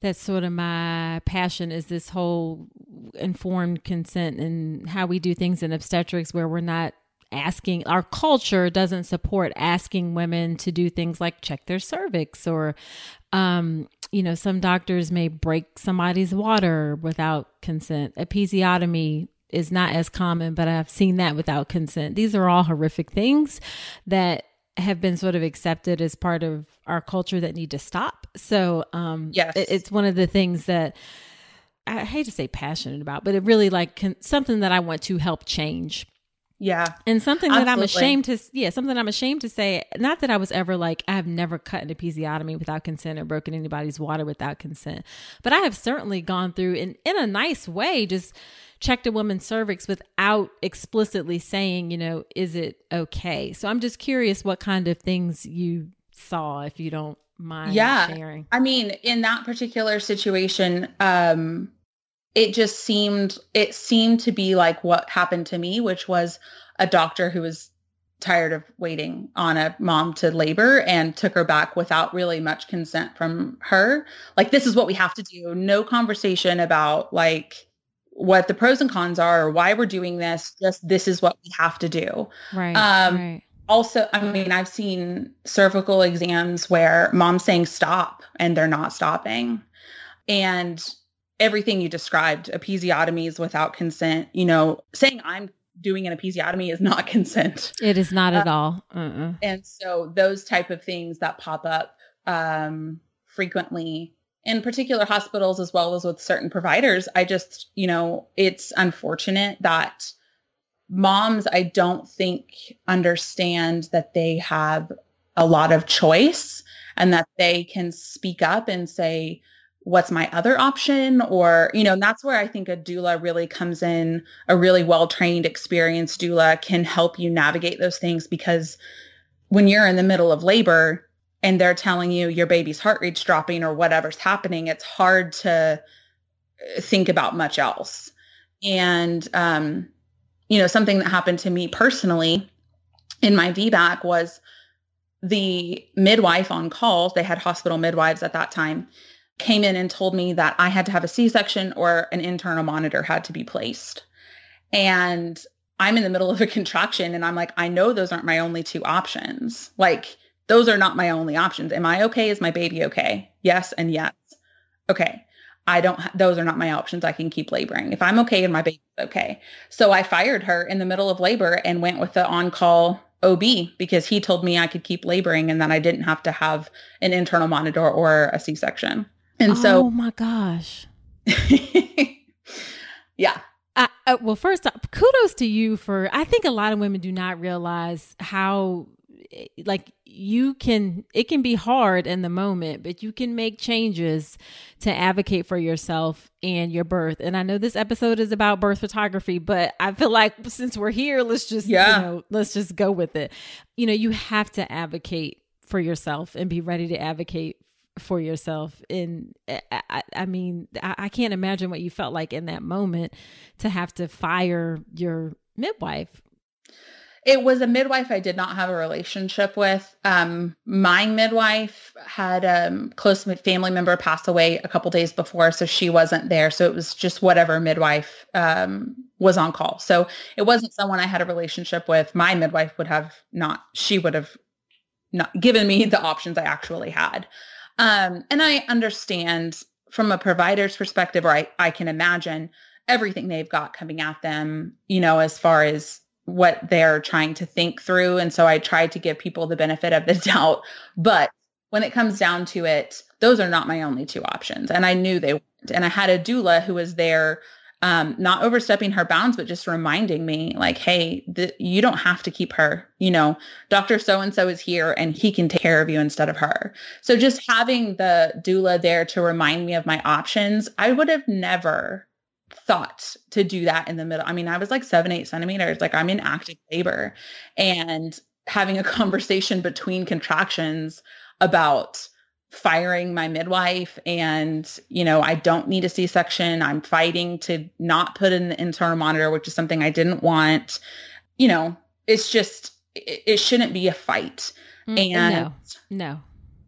that's sort of my passion is this whole informed consent and how we do things in obstetrics where we're not asking our culture doesn't support asking women to do things like check their cervix or um, you know some doctors may break somebody's water without consent. Episiotomy is not as common but i've seen that without consent. These are all horrific things that have been sort of accepted as part of our culture that need to stop. So um yes. It's one of the things that I hate to say passionate about, but it really like can, something that I want to help change yeah. And something that Absolutely. I'm ashamed to yeah, something I'm ashamed to say, not that I was ever like I have never cut an episiotomy without consent or broken anybody's water without consent. But I have certainly gone through in in a nice way just checked a woman's cervix without explicitly saying, you know, is it okay? So I'm just curious what kind of things you saw if you don't mind yeah. sharing. I mean, in that particular situation, um it just seemed it seemed to be like what happened to me which was a doctor who was tired of waiting on a mom to labor and took her back without really much consent from her. Like this is what we have to do. No conversation about like what the pros and cons are or why we're doing this. Just this is what we have to do. Right um right. also i mean i've seen cervical exams where mom's saying stop and they're not stopping. And everything you described, episiotomies without consent, you know, saying I'm doing an episiotomy is not (laughs) consent. It is not at uh, all. Uh-uh. And so those type of things that pop up um, frequently in particular hospitals as well as with certain providers, I just, you know, it's unfortunate that moms, I don't think understand that they have a lot of choice and that they can speak up and say, what's my other option? Or you know that's where i think a doula really comes in a really well trained experienced doula can help you navigate those things because when you're in the middle of labor and they're telling you your baby's heart rate's dropping or whatever's happening it's hard to uh, think about much else. And um you know something that happened to me personally in my VBAC was the midwife on call they had hospital midwives at that time came in and told me that I had to have a C-section or an internal monitor had to be placed. And I'm in the middle of a (laughs) contraction and I'm like, I know those aren't my only two options. Like those are not my only options. Am I okay? Is my baby okay? Yes and yes. Okay. I don't, those are not my options. I can keep laboring. If I'm okay and my baby's okay. So I fired her in the middle of labor and went with the on-call OB because he told me I could keep laboring and that I didn't have to have an internal monitor or a C-section. And so, oh my gosh. (laughs) yeah. I, well, first, kudos to you for. I think a lot of women do not realize how eh, like you can it can be hard in the moment but you can make changes to advocate for yourself and your birth and i know this episode is about birth photography but i feel like since we're here let's just yeah. you know let's just go with it you know you have to advocate for yourself and be ready to advocate for yourself and I, I mean I, I can't imagine what you felt like in that moment to have to fire your midwife it was a midwife I did not have a relationship with. Um, my midwife had a um, close family member pass away a couple days before, so she wasn't there. So it was just whatever midwife um, was on call. So it wasn't someone I had a relationship with. My midwife would have not. She would have not given me the options I actually had. Um, and I understand from a provider's perspective, or I, I can imagine everything they've got coming at them, you know, as far as what they're trying to think through. And so I try to give people the benefit of the (laughs) doubt. But when it comes down to it, those are not my only two options. And I knew they weren't. And I had a doula who was there, um, not overstepping her bounds, but just reminding me, like, hey, the, you don't have to keep her. You know, Dr. So and so is here and he can take care of you instead of her. So just having the doula there to remind me of my options, I would have never thought to do that in the middle. I mean, I was like seven, eight centimeters, like I'm in active labor and having a (laughs) conversation between contractions about firing my midwife and you know i don't need a c-section i'm fighting to not put in the internal monitor which is something i didn't want you know it's just it, it shouldn't be a fight mm, and no no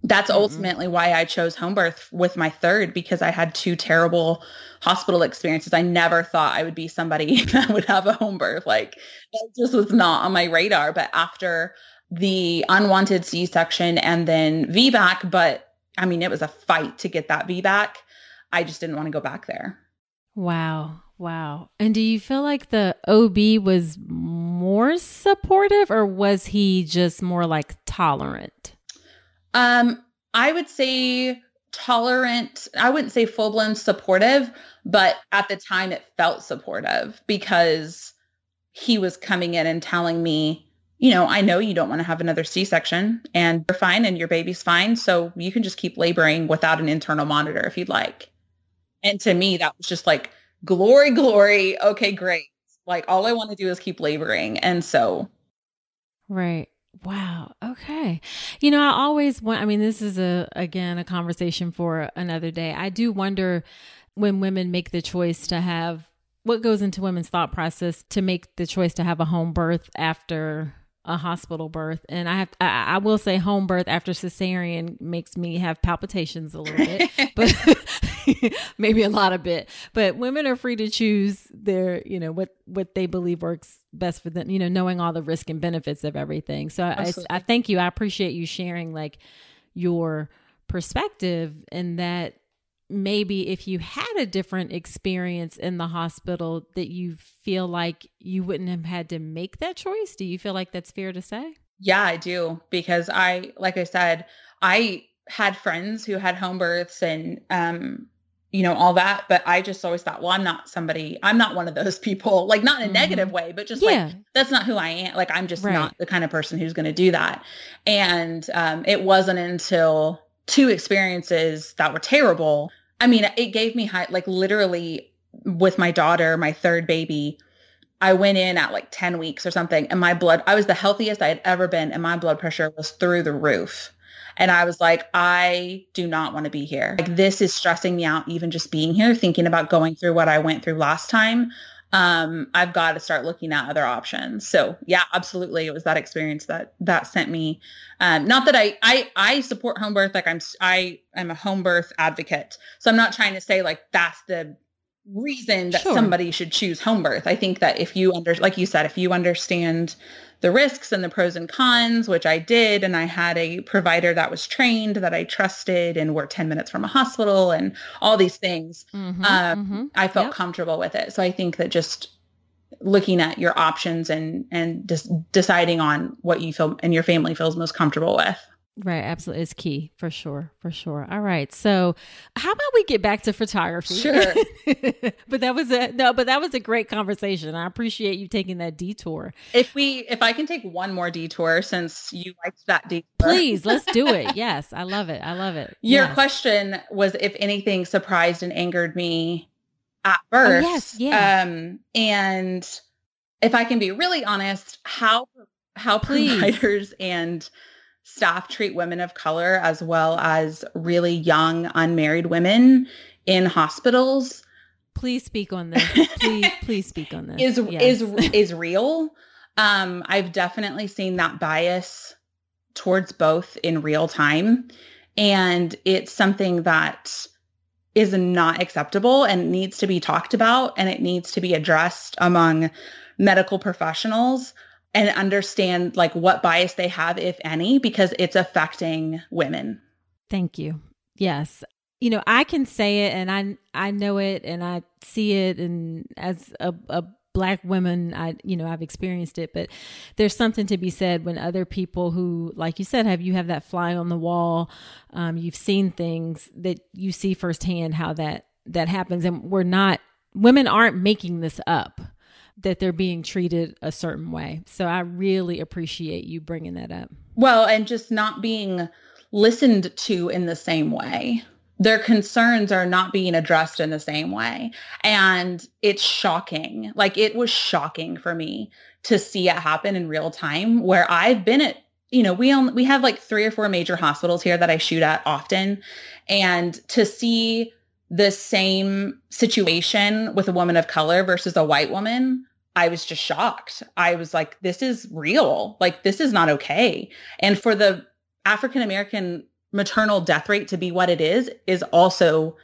that's mm-hmm. ultimately why I chose home birth with my third because I had two terrible hospital experiences. I never thought I would be somebody (laughs) that would have a home birth. Like that just was not on my radar. But after the unwanted C-section and then VBAC, but I mean, it was a fight to get that VBAC. I just didn't want to go back there. Wow. Wow. And do you feel like the OB was more supportive or was he just more like tolerant? Um, I would say tolerant. I wouldn't say full blown supportive, but at the time it felt supportive because he was coming in and telling me, you know, I know you don't want to have another C-section and you're fine and your baby's fine. So you can just keep laboring without an internal monitor if you'd like. And to me, that was just like, glory, glory. Okay, great. Like all I want to do is keep laboring. And so. Right. Wow. Okay. You know, I always want, I mean, this is a, again, a conversation for another day. I do wonder when women make the choice to have what goes into women's thought process to make the choice to have a home birth after a hospital birth. And i have I, I, will say home birth after cesarean makes me have palpitations a little bit (laughs) but (laughs) maybe a lot of bit but women are free to choose their you know what what they believe works best for them you know knowing all the risk and benefits of everything. So I, I thank you. I appreciate you sharing like your perspective and that maybe if you had a different experience in the hospital that you feel like you wouldn't have had to make that choice do you feel like that's fair to say yeah i do because i like i said i had friends who had home births and um you know all that but i just always thought well i'm not somebody i'm not one of those (laughs) people like not in a mm-hmm. negative way but just yeah. like that's not who i am like i'm just right. not the kind of person who's going to do that and um, it wasn't until two experiences that were terrible. I mean, it gave me high, like literally with my daughter, my third baby, I went in at like 10 weeks or something and my blood, I was the healthiest I had ever been and my blood pressure was through the roof. And I was like, I do not want to be here. Like this is stressing me out, even just being here, thinking about going through what I went through last time um, I've got to start looking at other options. So yeah, absolutely. It was that experience that, that sent me, um, not that I, I, I support home birth. Like I'm, I am a home birth advocate. So I'm not trying to say like, that's the reason that sure. somebody should choose home birth. I think that if you under, like you said, if you understand the risks and the pros and cons, which I did. And I had a provider that was trained that I trusted and were 10 minutes from a hospital and all these things. Mm-hmm, um, mm-hmm. I felt yep. comfortable with it. So I think that just looking at your options and, and just deciding on what you feel and your family feels most comfortable with. Right, absolutely. It's key for sure, for sure. All right. So how about we get back to photography? Sure. (laughs) but that was a no, but that was a great conversation. I appreciate you taking that detour. If we if I can take one more detour since you liked that detour. Please, let's do it. (laughs) yes. I love it. I love it. Your yes. question was if anything surprised and angered me at birth. Oh, yes, yeah. Um and if I can be really honest, how how Please. providers (laughs) and staff treat women of color as well as really young unmarried women in hospitals. Please speak on this. Please (laughs) please speak on this. Is Yes. is is real. Um i've definitely seen that bias towards both in real time. And it's something that is not acceptable and needs to be talked about and it needs to be addressed among medical professionals and understand like what bias they have if any because it's affecting women Thank you. Yes. You know, I can say it and I I know it and I see it and as a, a black woman I you know, I've experienced it, but there's something to be said when other people who like you said have you have that fly on the wall, um you've seen things that you see firsthand how that that happens and we're not women aren't making this up that they're being treated a certain way. So I really appreciate you bringing that up. well and just not being listened to in the same way their concerns are not being addressed in the same way and it's shocking like it was shocking for me to see it happen in real time where i've been at you know we only we have like three or four major hospitals here that i shoot at often and to see the same situation with a woman of color versus a white woman I was just shocked. I was like, this is real. Like, this is not okay. And for the African American maternal death rate to be what it is, is also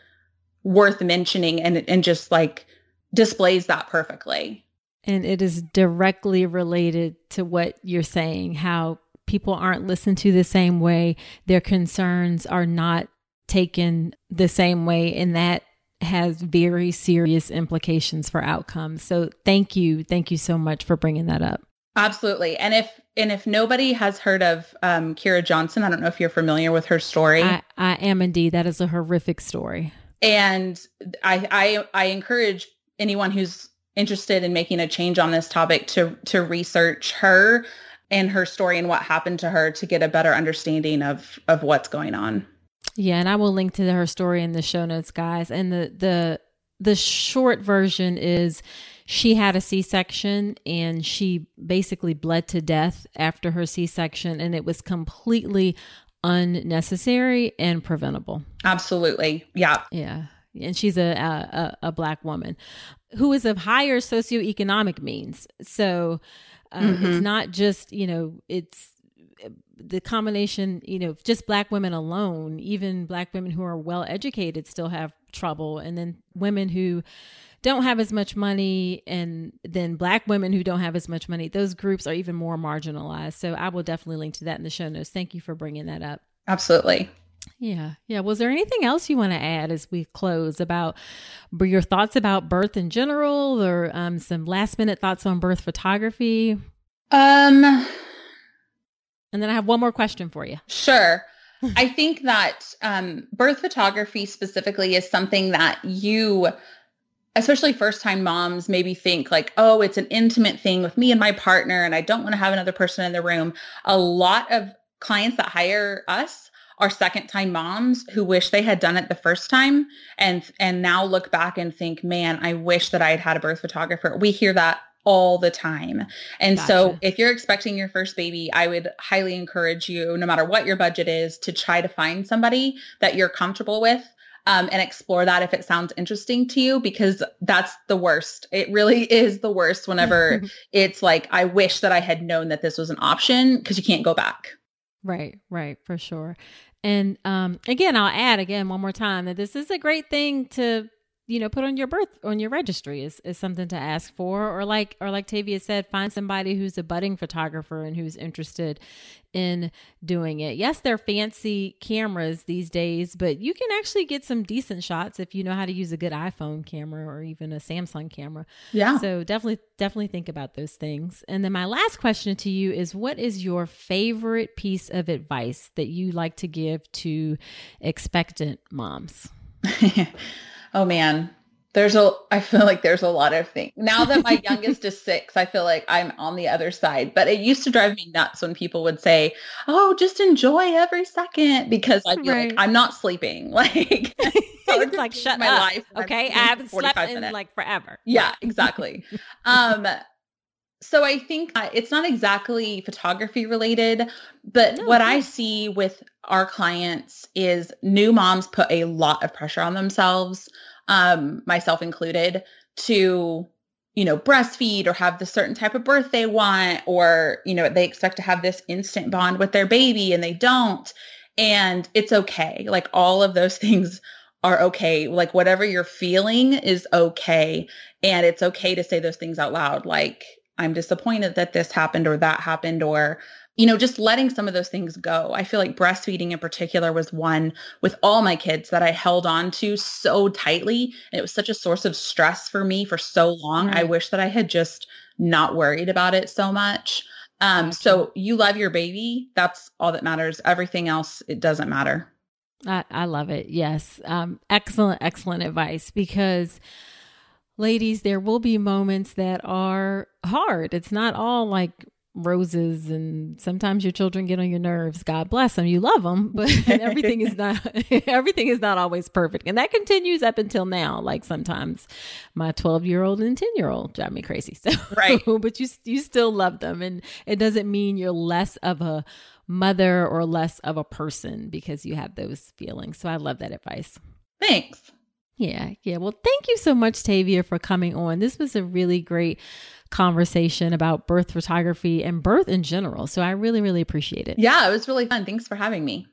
worth mentioning and, and just like displays that perfectly. And it is directly related to what you're saying, how people aren't listened to the same way. Their concerns are not taken the same way. And that has very serious implications for outcomes. So thank you. Thank you so much for bringing that up. Absolutely. And if and if nobody has heard of um, Kira Johnson, I don't know if you're familiar with her story. I, I am indeed. That is a horrific story. and I, I I encourage anyone who's interested in making a change on this topic to to research her and her story and what happened to her to get a better understanding of of what's going on. Yeah, and I will link to her story in the show notes, guys. And the the the short version is she had a C-section and she basically bled to death after her C-section and it was completely unnecessary and preventable. Absolutely. Yeah. Yeah. And she's a a, a black woman who is of higher socioeconomic means. So um, Mhm. it's not just, you know, it's the combination, you know, just black women alone, even black women who are well educated still have trouble. And then women who don't have as much money and then black women who don't have as much money, those groups are even more marginalized. So I will definitely link to that in the show notes. Thank you for bringing that up. Absolutely. Yeah. Yeah. Was there anything else you want to add as we close about your thoughts about birth in general or um, some last minute thoughts on birth photography? Um And then I have one more question for you. Sure. (laughs) I think that um, birth photography specifically is something that you, especially first time moms, maybe think like, oh, it's an intimate thing with me and my partner, and I don't want to have another person in the room. A lot of clients that hire us are second time moms who wish they had done it the first time and and now look back and think man i wish that i had had a birth photographer we hear that all the time. And so if you're expecting your first baby i would highly encourage you no matter what your budget is to try to find somebody that you're comfortable with um, and explore that if it sounds interesting to you because that's the worst. It really (laughs) is the worst whenever (laughs) it's like i wish that i had known that this was an option because you can't go back. Right, right, for sure. And um, again, I'll add again one more time that this is a great thing to you know put on your birth on your registry is, is something to ask for. Or like or like tavia said find somebody who's a budding photographer and who's interested in doing it. Yes they're fancy cameras these days but you can actually get some decent shots if you know how to use a good iphone camera or even a samsung camera. Yeah. So definitely definitely think about those things. And then my last question to you is what is your favorite piece of advice that you like to give to expectant moms (laughs) Oh man, there's a I feel like there's a lot of things. Now that my youngest is 6, I feel like I'm on the other side, but it used to drive me nuts when people would say, "Oh, just enjoy every second because I feel right. like I'm not sleeping." (laughs) Like (laughs) it's like shut my up. life. Okay, I haven't slept in minutes. like forever. Yeah, exactly. um so I think uh, it's not exactly photography related, but no, what I see with our clients is new moms put a lot of pressure on themselves, um, myself included, to you know breastfeed or have the certain type of birth they want, or you know they expect to have this instant bond with their baby and they don't, and it's okay. Like all of those (laughs) things are okay. Like whatever you're feeling is okay, and it's okay to say those things out loud. Like I'm disappointed that this happened or that happened or you know, just letting some of those things go. I feel like breastfeeding in particular was one with all my kids that I held on to so tightly. And it was such a source of stress for me for so long. Right. I wish that I had just not worried about it so much. Um, so you love your baby. That's all that matters. Everything else, it doesn't matter. I, I love it. Yes. Um, excellent, excellent advice because ladies, there will be moments that are hard. It's not all like roses and sometimes your children get on your nerves. God bless them you love them but (laughs) (laughs) everything is not (laughs) everything is not always perfect. And that continues up until now like sometimes my 12 year old and 10 year old drive me crazy. So right. but you you still love them. And it doesn't mean you're less of a mother or less of a person because you have those feelings. So i love that advice. Thanks yeah, yeah. Well, thank you so much, Tavia, for coming on. This was a really great conversation about birth photography and birth in general. So I really, really appreciate it. Yeah, it was really fun. Thanks for having me.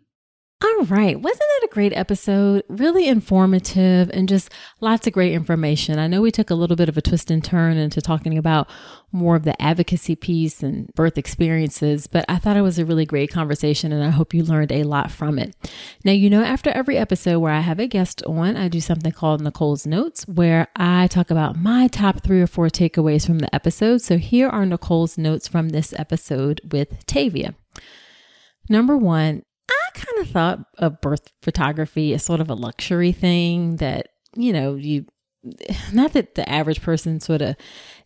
All right. Wasn't that a great episode? Really informative and just lots of great information. I know we took a little bit of a twist and turn into talking about more of the advocacy piece and birth experiences, but I thought it was a really great conversation and I hope you learned a lot from it. Now, you know, after every episode where I have a guest on, I do something called Nicole's Notes where I talk about my top three or four takeaways from the episode. So here are Nicole's notes from this episode with Tavia. Number one, I kind of thought of birth photography as sort of a luxury thing that, you know, you, (sighs) not that the average person sort of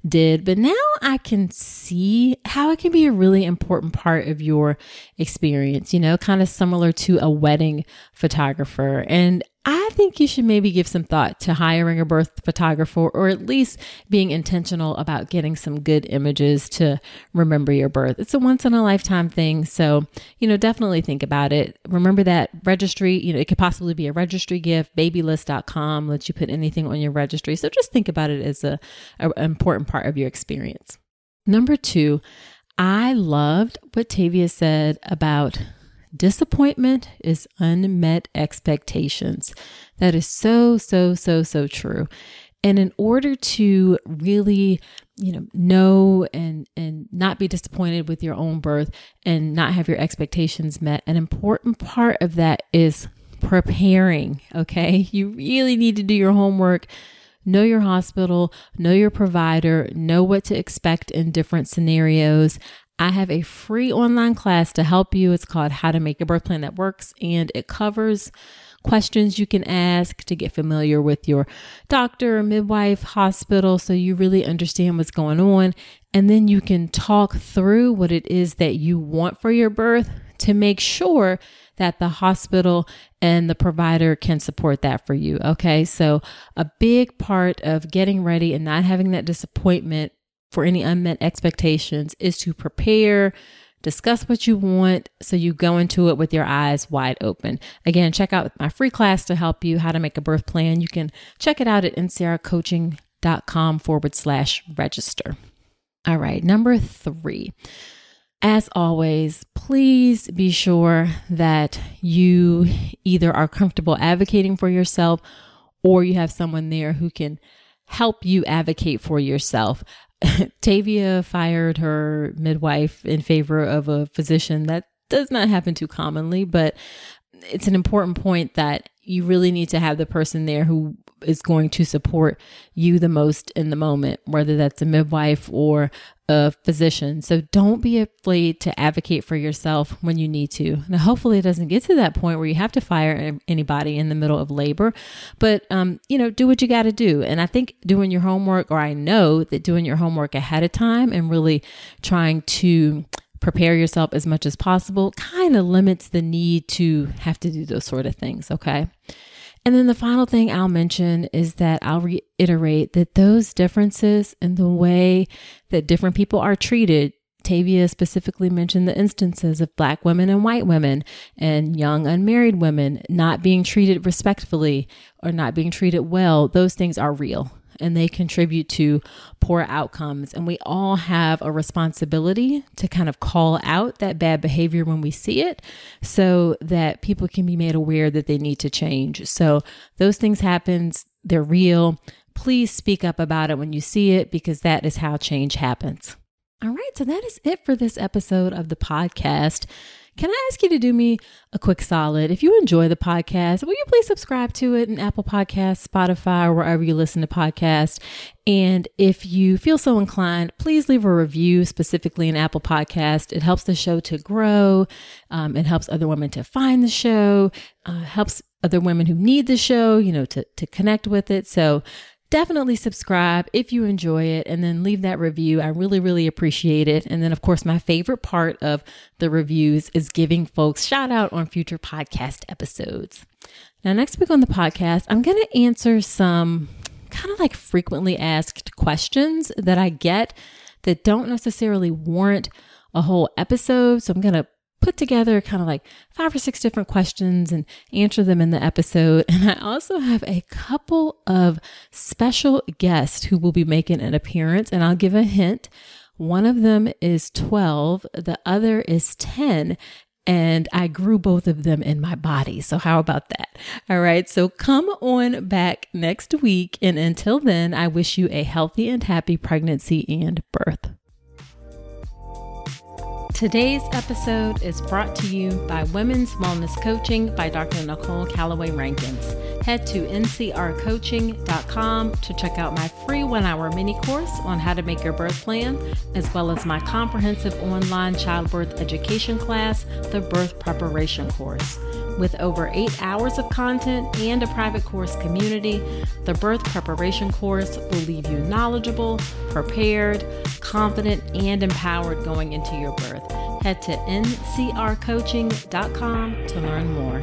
did, but now I can see how it can be a really important part of your experience, you know, kind of similar to a wedding photographer. And I think you should maybe give some thought to hiring a birth photographer or at least being intentional about getting some good images to remember your birth. It's a once in a lifetime thing. So, you know, definitely think about it. Remember that registry, you know, it could possibly be a registry gift. Babylist.com lets you put anything on your registry. So just think about it as a, a important part of your experience. Number two, I loved what Tavia said about disappointment is unmet expectations. That is so, so, so, so true. And in order to really, you know, know and and not be disappointed with your own birth and not have your expectations met, an important part of that is preparing, okay? (laughs) You really need to do your homework know your hospital, know your provider, know what to expect in different scenarios. I have a free online class to help you. It's called How to Make a Birth Plan That Works, and it covers questions you can ask to get familiar with your doctor, midwife, hospital, so you really understand what's going on. And then you can talk through what it is that you want for your birth to make sure that the hospital and the provider can support that for you. Okay. So, a big part of getting ready and not having that disappointment for any unmet expectations is to prepare, discuss what you want so you go into it with your eyes wide open. Again, check out my free class to help you how to make a birth plan. You can check it out at nsarahcoaching.com forward slash register. All right, number three. As always, please be sure that you either are comfortable advocating for yourself or you have someone there who can help you advocate for yourself. (laughs) Tavia fired her midwife in favor of a physician. That does not happen too commonly, but it's an important point that you really need to have the person there who is going to support you the most in the moment, whether that's a midwife or a physician. So don't be afraid to advocate for yourself when you need to. Now, hopefully, it doesn't get to that point where you have to fire anybody in the middle of labor, but um, you know, do what you got to do. And I think doing your homework, or I know that doing your homework ahead of time and really trying to prepare yourself as much as possible kind of limits the need to have to do those sort of things. Okay. And then the final thing I'll mention is that I'll reiterate that those differences in the way that different people are treated. Tavia specifically mentioned the instances of black women and white women and young unmarried women not being treated respectfully or not being treated well. Those things are real and they contribute to poor outcomes. And we all have a responsibility to kind of call out that bad behavior when we see it so that people can be made aware that they need to change. So those things happen, they're real. Please speak up about it when you see it because that is how change happens. All right, so that is it for this episode of the podcast. Can I ask you to do me a quick solid? If you enjoy the podcast, will you please subscribe to it in Apple Podcasts, Spotify, or wherever you listen to podcasts? And if you feel so inclined, please leave a review specifically in Apple Podcast. It helps the show to grow. Um, it helps other women to find the show. Uh, helps other women who need the show, you know, to to connect with it. So definitely subscribe if you enjoy it and then leave that review. I really, really appreciate it. And then, of course, my favorite part of the reviews is giving folks shout out on future podcast episodes. Now, next week on the podcast, I'm going to answer some kind of like frequently asked questions that I get that don't necessarily warrant a whole episode. So I'm going to put together kind of like five or six different questions and answer them in the episode. (laughs) And I also have a couple of special guests who will be making an appearance, and I'll give a hint. One of them is 12, the other is 10 and I grew both of them in my body. So, how about that? All right. So, come on back next week. And until then, I wish you a healthy and happy pregnancy and birth. Today's episode is brought to you by Women's Wellness Coaching by Dr. Nicole Calloway Rankins. Head to ncrcoaching.com to check out my free one hour mini course on how to make your birth plan, as well as my comprehensive online childbirth education class, the Birth Preparation Course. With over eight hours of content and a private course community, the birth preparation course will leave you knowledgeable, prepared, confident, and empowered going into your birth. Head to ncrcoaching.com to learn more.